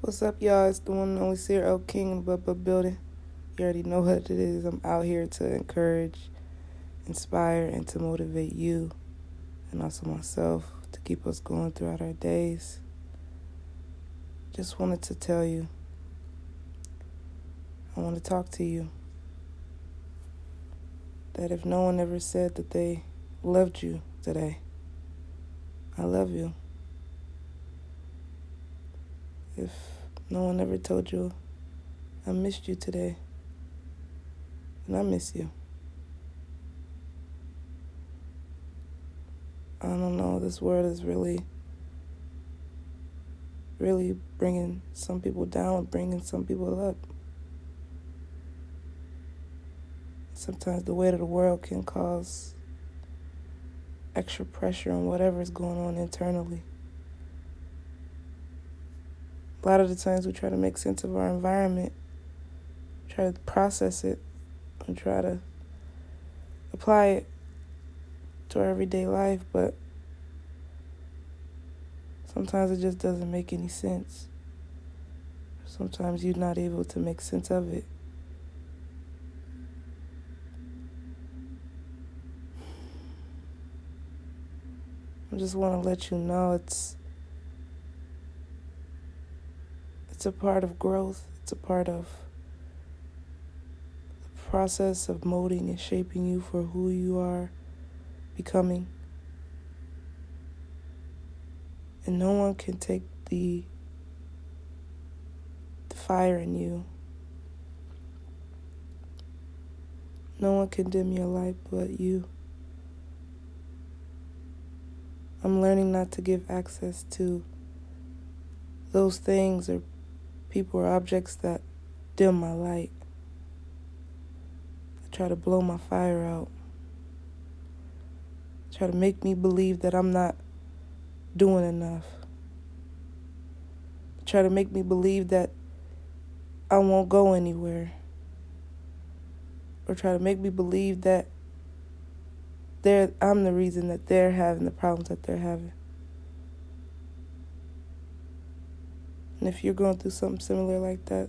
What's up, y'all? It's the one and only Sir L. King in the Bubba building. You already know what it is. I'm out here to encourage, inspire, and to motivate you and also myself to keep us going throughout our days. Just wanted to tell you, I want to talk to you that if no one ever said that they loved you today, I love you. If no one ever told you I missed you today, and I miss you. I don't know, this world is really, really bringing some people down, bringing some people up. Sometimes the weight of the world can cause extra pressure on whatever is going on internally. A lot of the times we try to make sense of our environment, try to process it, and try to apply it to our everyday life, but sometimes it just doesn't make any sense. Sometimes you're not able to make sense of it. I just want to let you know it's it's a part of growth. It's a part of the process of molding and shaping you for who you are becoming. And no one can take the, the fire in you. No one can dim your light but you. I'm learning not to give access to those things or people or objects that dim my light. I try to blow my fire out. Try to make me believe that I'm not doing enough. Try to make me believe that I won't go anywhere. Or try to make me believe that they're, I'm the reason that they're having the problems that they're having. And if you're going through something similar like that,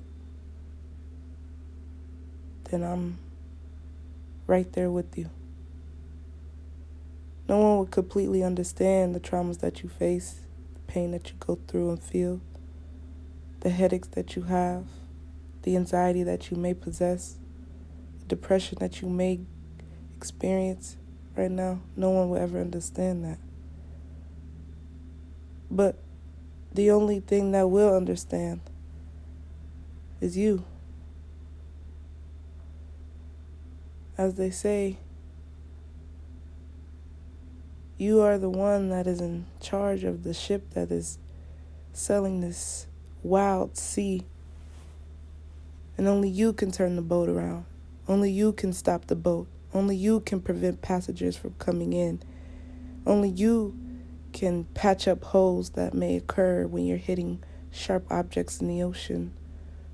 then I'm right there with you. No one would completely understand the traumas that you face, the pain that you go through and feel, the headaches that you have, the anxiety that you may possess, the depression that you may experience right now. No one will ever understand that. But the only thing that will understand is you. As they say, you are the one that is in charge of the ship that is sailing this wild sea. And only you can turn the boat around. Only you can stop the boat. Only you can prevent passengers from coming in. Only you can patch up holes that may occur when you're hitting sharp objects in the ocean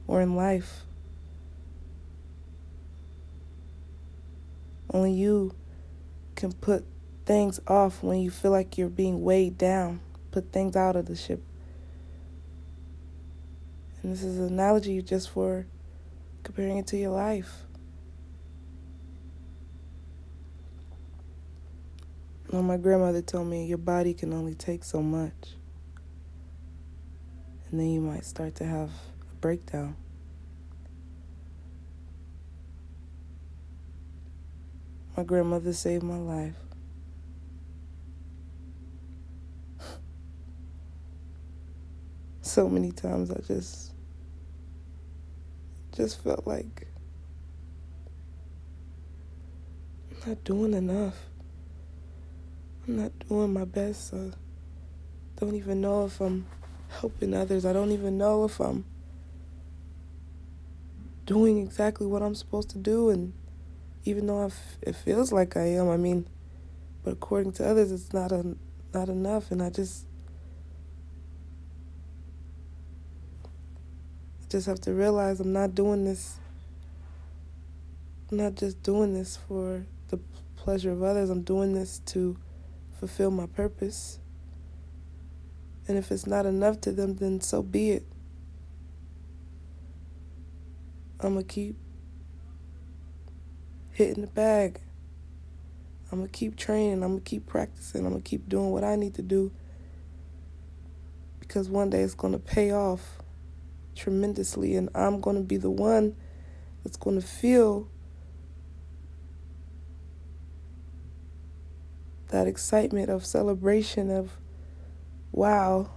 or in life. Only you can put things off when you feel like you're being weighed down, put things out of the ship. And this is an analogy just for comparing it to your life. Well, my grandmother told me your body can only take so much. And then you might start to have a breakdown. My grandmother saved my life. so many times I just just felt like I'm not doing enough. I'm not doing my best. I don't even know if I'm helping others. I don't even know if I'm doing exactly what I'm supposed to do. And even though it feels like I am, I mean, but according to others, it's not a, not enough. And I just, I just have to realize I'm not doing this. I'm not just doing this for the pleasure of others. I'm doing this to fulfill my purpose. And if it's not enough to them, then so be it. I'm going to keep hitting the bag. I'm going to keep training. I'm going to keep practicing. I'm going to keep doing what I need to do because one day it's going to pay off tremendously and I'm going to be the one that's going to feel that excitement of celebration of wow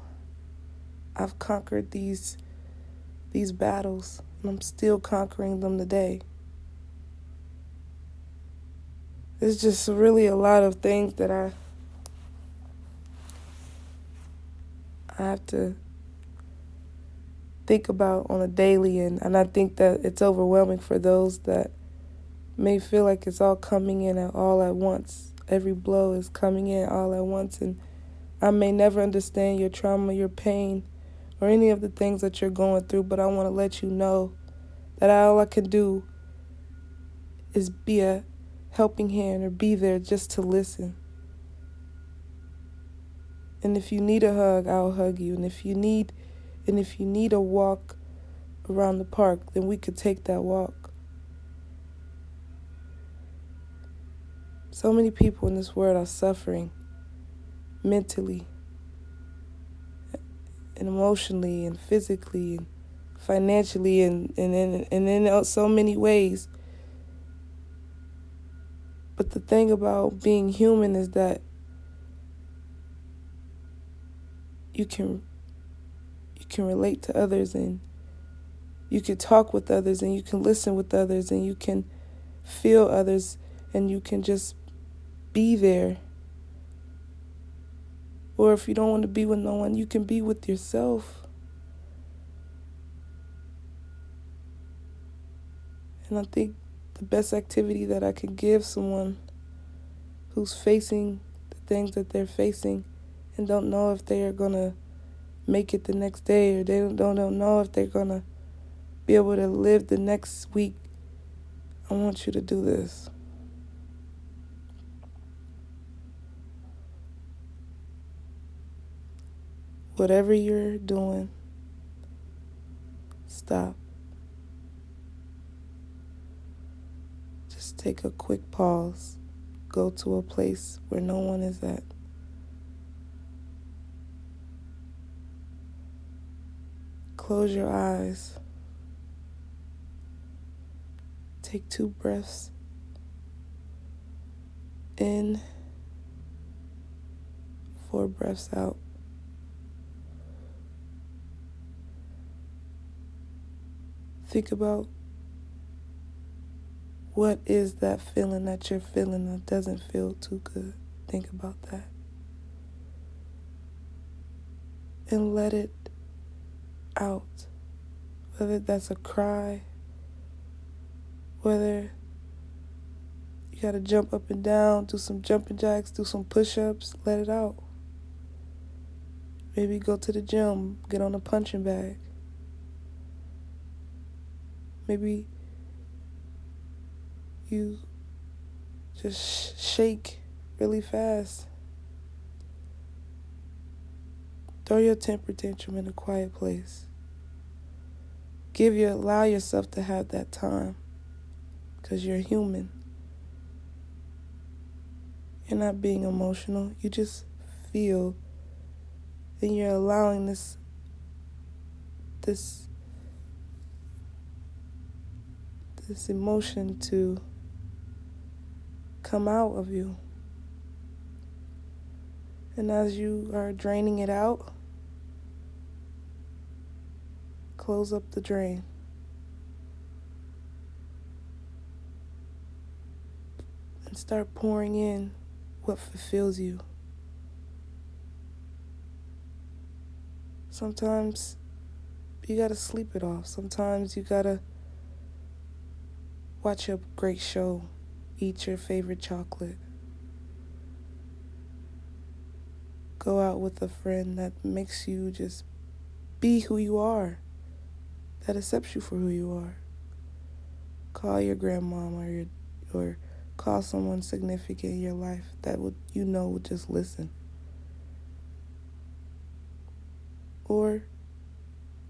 I've conquered these these battles and I'm still conquering them today. There's just really a lot of things that I I have to think about on a daily and, and I think that it's overwhelming for those that may feel like it's all coming in at all at once. Every blow is coming in all at once and I may never understand your trauma, your pain, or any of the things that you're going through, but I want to let you know that all I can do is be a helping hand or be there just to listen. And if you need a hug, I'll hug you. And if you need and if you need a walk around the park, then we could take that walk. So many people in this world are suffering mentally and emotionally and physically and financially and and in and in so many ways. But the thing about being human is that you can you can relate to others and you can talk with others and you can listen with others and you can feel others and you can just be there or if you don't want to be with no one, you can be with yourself. And I think the best activity that I could give someone who's facing the things that they're facing and don't know if they are going to make it the next day or they don't, don't know if they're going to be able to live the next week, I want you to do this. Whatever you're doing, stop. Just take a quick pause. Go to a place where no one is at. Close your eyes. Take two breaths in, four breaths out. Think about what is that feeling that you're feeling that doesn't feel too good. Think about that. And let it out. Whether that's a cry, whether you got to jump up and down, do some jumping jacks, do some push ups, let it out. Maybe go to the gym, get on a punching bag. Maybe you just shake really fast. Throw your temper tantrum in a quiet place. Give your allow yourself to have that time because you're human. You're not being emotional. You just feel and you're allowing this this this emotion to come out of you. And as you are draining it out, close up the drain. And start pouring in what fulfills you. Sometimes you gotta sleep it off. Sometimes you gotta Watch a great show. Eat your favorite chocolate. Go out with a friend that makes you just be who you are, that accepts you for who you are. Call your grandmom or your or call someone significant in your life that would you know would just listen. Or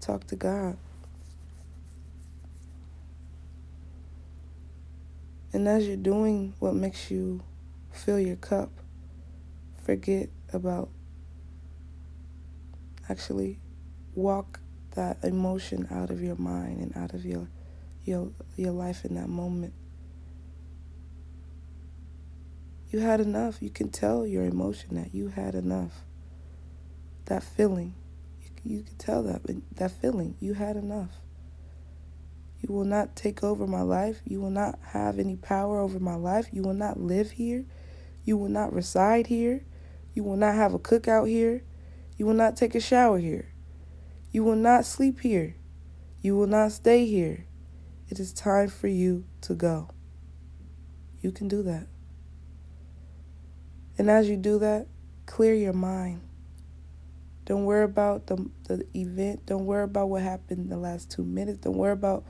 talk to God. And as you're doing what makes you fill your cup, forget about actually walk that emotion out of your mind and out of your your your life in that moment. You had enough. You can tell your emotion that you had enough. That feeling, you, you can tell that that feeling you had enough. You will not take over my life. You will not have any power over my life. You will not live here. You will not reside here. You will not have a cookout here. You will not take a shower here. You will not sleep here. You will not stay here. It is time for you to go. You can do that. And as you do that, clear your mind. Don't worry about the, the event. Don't worry about what happened in the last two minutes. Don't worry about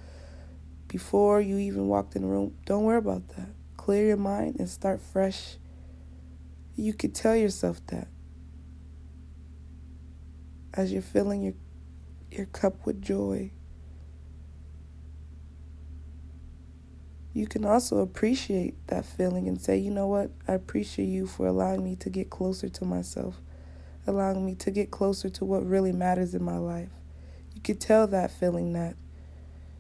before you even walked in the room. Don't worry about that. Clear your mind and start fresh. You could tell yourself that as you're filling your your cup with joy. You can also appreciate that feeling and say, you know what? I appreciate you for allowing me to get closer to myself, allowing me to get closer to what really matters in my life. You could tell that feeling that.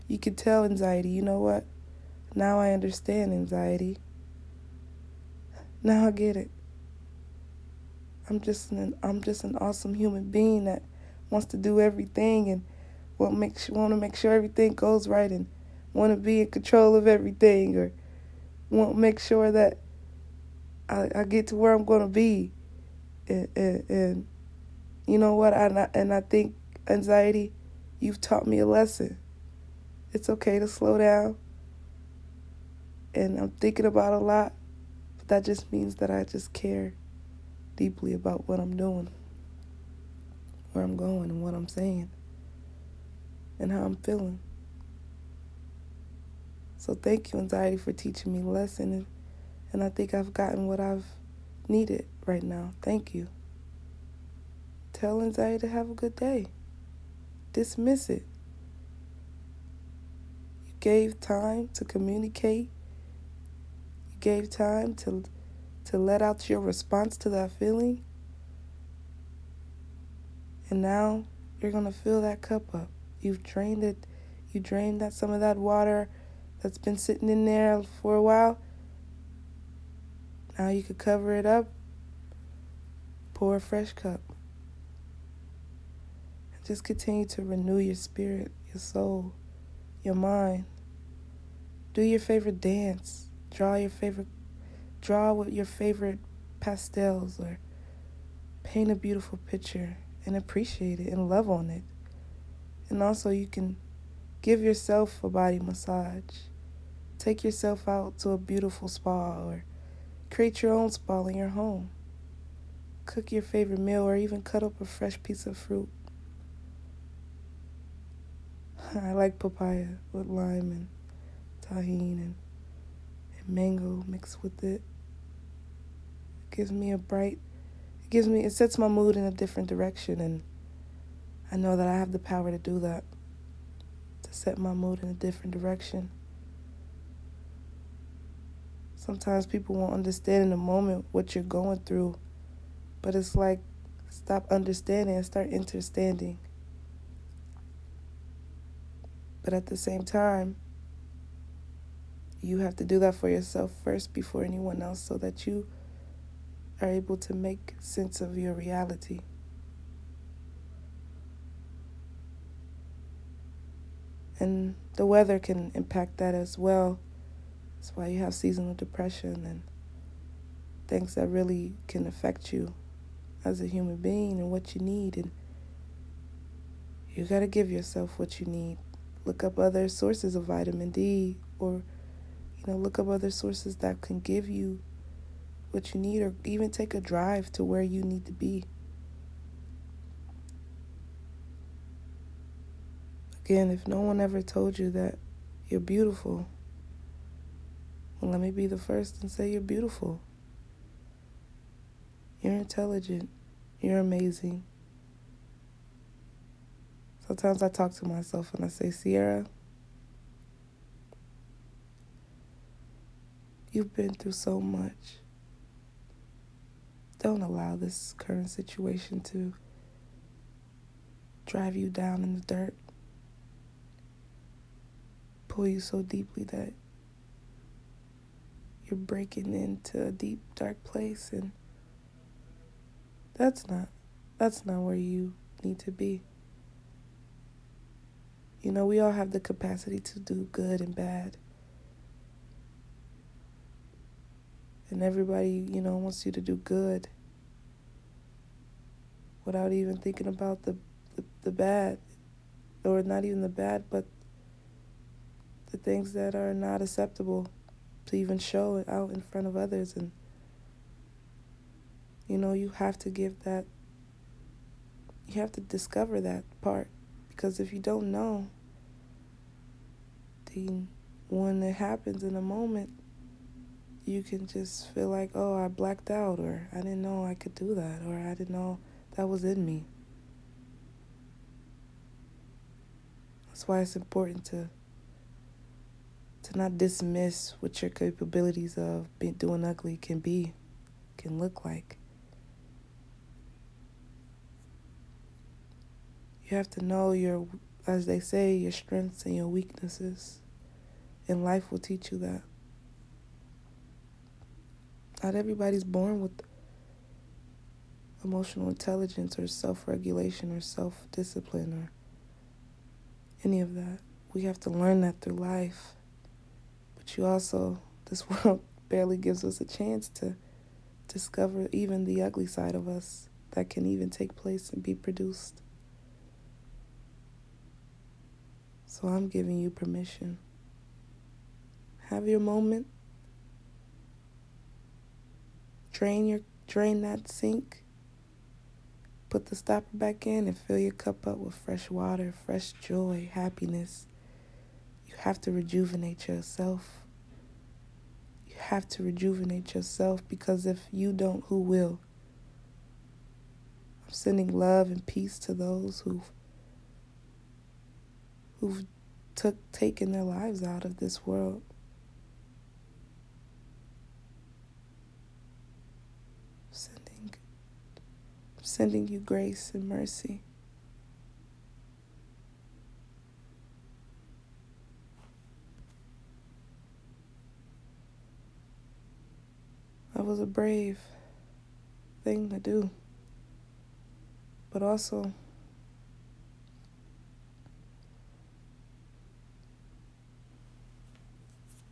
You could tell anxiety, you know what? Now I understand anxiety. Now I get it. I'm just an I'm just an awesome human being that wants to do everything and want make want to make sure everything goes right and want to be in control of everything or want to make sure that I, I get to where I'm going to be and, and, and you know what I and I think anxiety you've taught me a lesson it's okay to slow down and I'm thinking about a lot but that just means that I just care deeply about what I'm doing where I'm going and what I'm saying and how I'm feeling. So thank you, anxiety, for teaching me lesson, and I think I've gotten what I've needed right now. Thank you. Tell anxiety to have a good day. Dismiss it. Gave time to communicate. You gave time to to let out your response to that feeling. And now you're going to fill that cup up. You've drained it. You drained that some of that water that's been sitting in there for a while. Now you could cover it up. Pour a fresh cup. And just continue to renew your spirit, your soul, your mind. Do your favorite dance. Draw your favorite draw with your favorite pastels or paint a beautiful picture and appreciate it and love on it. And also, you can give yourself a body massage. Take yourself out to a beautiful spa or create your own spa in your home. Cook your favorite meal or even cut up a fresh piece of fruit. I like papaya with lime and Tajín and, and mango mixed with it. It gives me a bright it gives me it sets my mood in a different direction and I know that I have the power to do that. To set my mood in a different direction. Sometimes people won't understand in the moment what you're going through, but it's like stop understanding and start understanding. But at the same time, you have to do that for yourself first before anyone else so that you are able to make sense of your reality. And the weather can impact that as well. That's why you have seasonal depression and things that really can affect you as a human being and what you need. And you got to give yourself what you need. Look up other sources of vitamin D or, you know, look up other sources that can give you what you need, or even take a drive to where you need to be. Again, if no one ever told you that you're beautiful, well, let me be the first and say you're beautiful. You're intelligent. You're amazing. Sometimes I talk to myself and I say, Sierra, You've been through so much. Don't allow this current situation to drive you down in the dirt, pull you so deeply that you're breaking into a deep, dark place, and that's not that's not where you need to be. You know, we all have the capacity to do good and bad. And everybody, you know, wants you to do good without even thinking about the, the, the bad, or not even the bad, but the things that are not acceptable to even show it out in front of others. And, you know, you have to give that, you have to discover that part. Because if you don't know, then when it happens in a moment, you can just feel like, oh, I blacked out, or I didn't know I could do that, or I didn't know that was in me. That's why it's important to to not dismiss what your capabilities of being doing ugly can be, can look like. You have to know your, as they say, your strengths and your weaknesses. And life will teach you that. Not everybody's born with emotional intelligence or self regulation or self discipline or any of that. We have to learn that through life. But you also, this world barely gives us a chance to discover even the ugly side of us that can even take place and be produced. So I'm giving you permission. Have your moment Drain your drain that sink. Put the stopper back in and fill your cup up with fresh water, fresh joy, happiness. You have to rejuvenate yourself. You have to rejuvenate yourself because if you don't, who will? I'm sending love and peace to those who've who've took taken their lives out of this world. sending sending you grace and mercy. That was a brave thing to do. But also,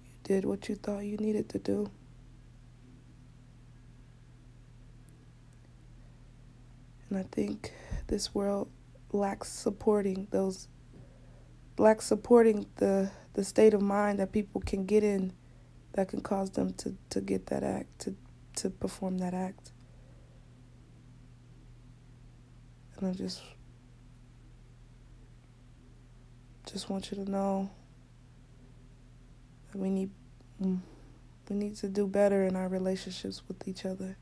you did what you thought you needed to do. And I think this world lacks supporting those lacks supporting the the state of mind that people can get in that can cause them to, to get that act, to to perform that act. And I just just want you to know we need mm, we need to do better in our relationships with each other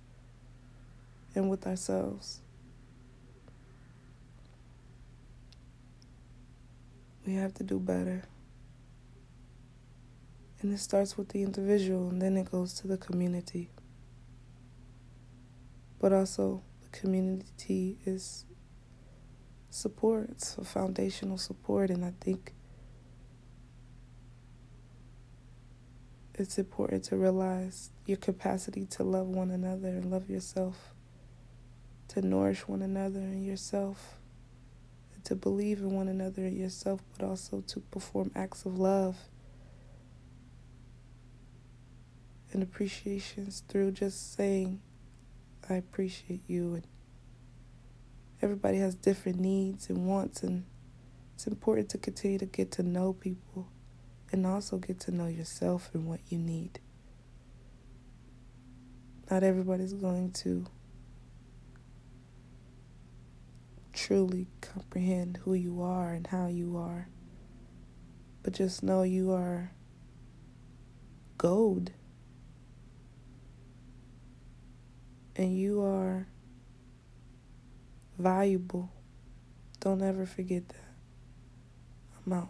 and with ourselves. We have to do better. And it starts with the individual and then it goes to the community. But also, the community is support, a foundational support, and I think it's important to realize your capacity to love one another and love yourself, to nourish one another and yourself to believe in one another and yourself, but also to perform acts of love and appreciations through just saying, I appreciate you. And everybody has different needs and wants, and it's important to continue to get to know people and also get to know yourself and what you need. Not everybody's going to truly comprehend who you are and how you are. But just know you are gold. And you are valuable. Don't ever forget that. I'm out.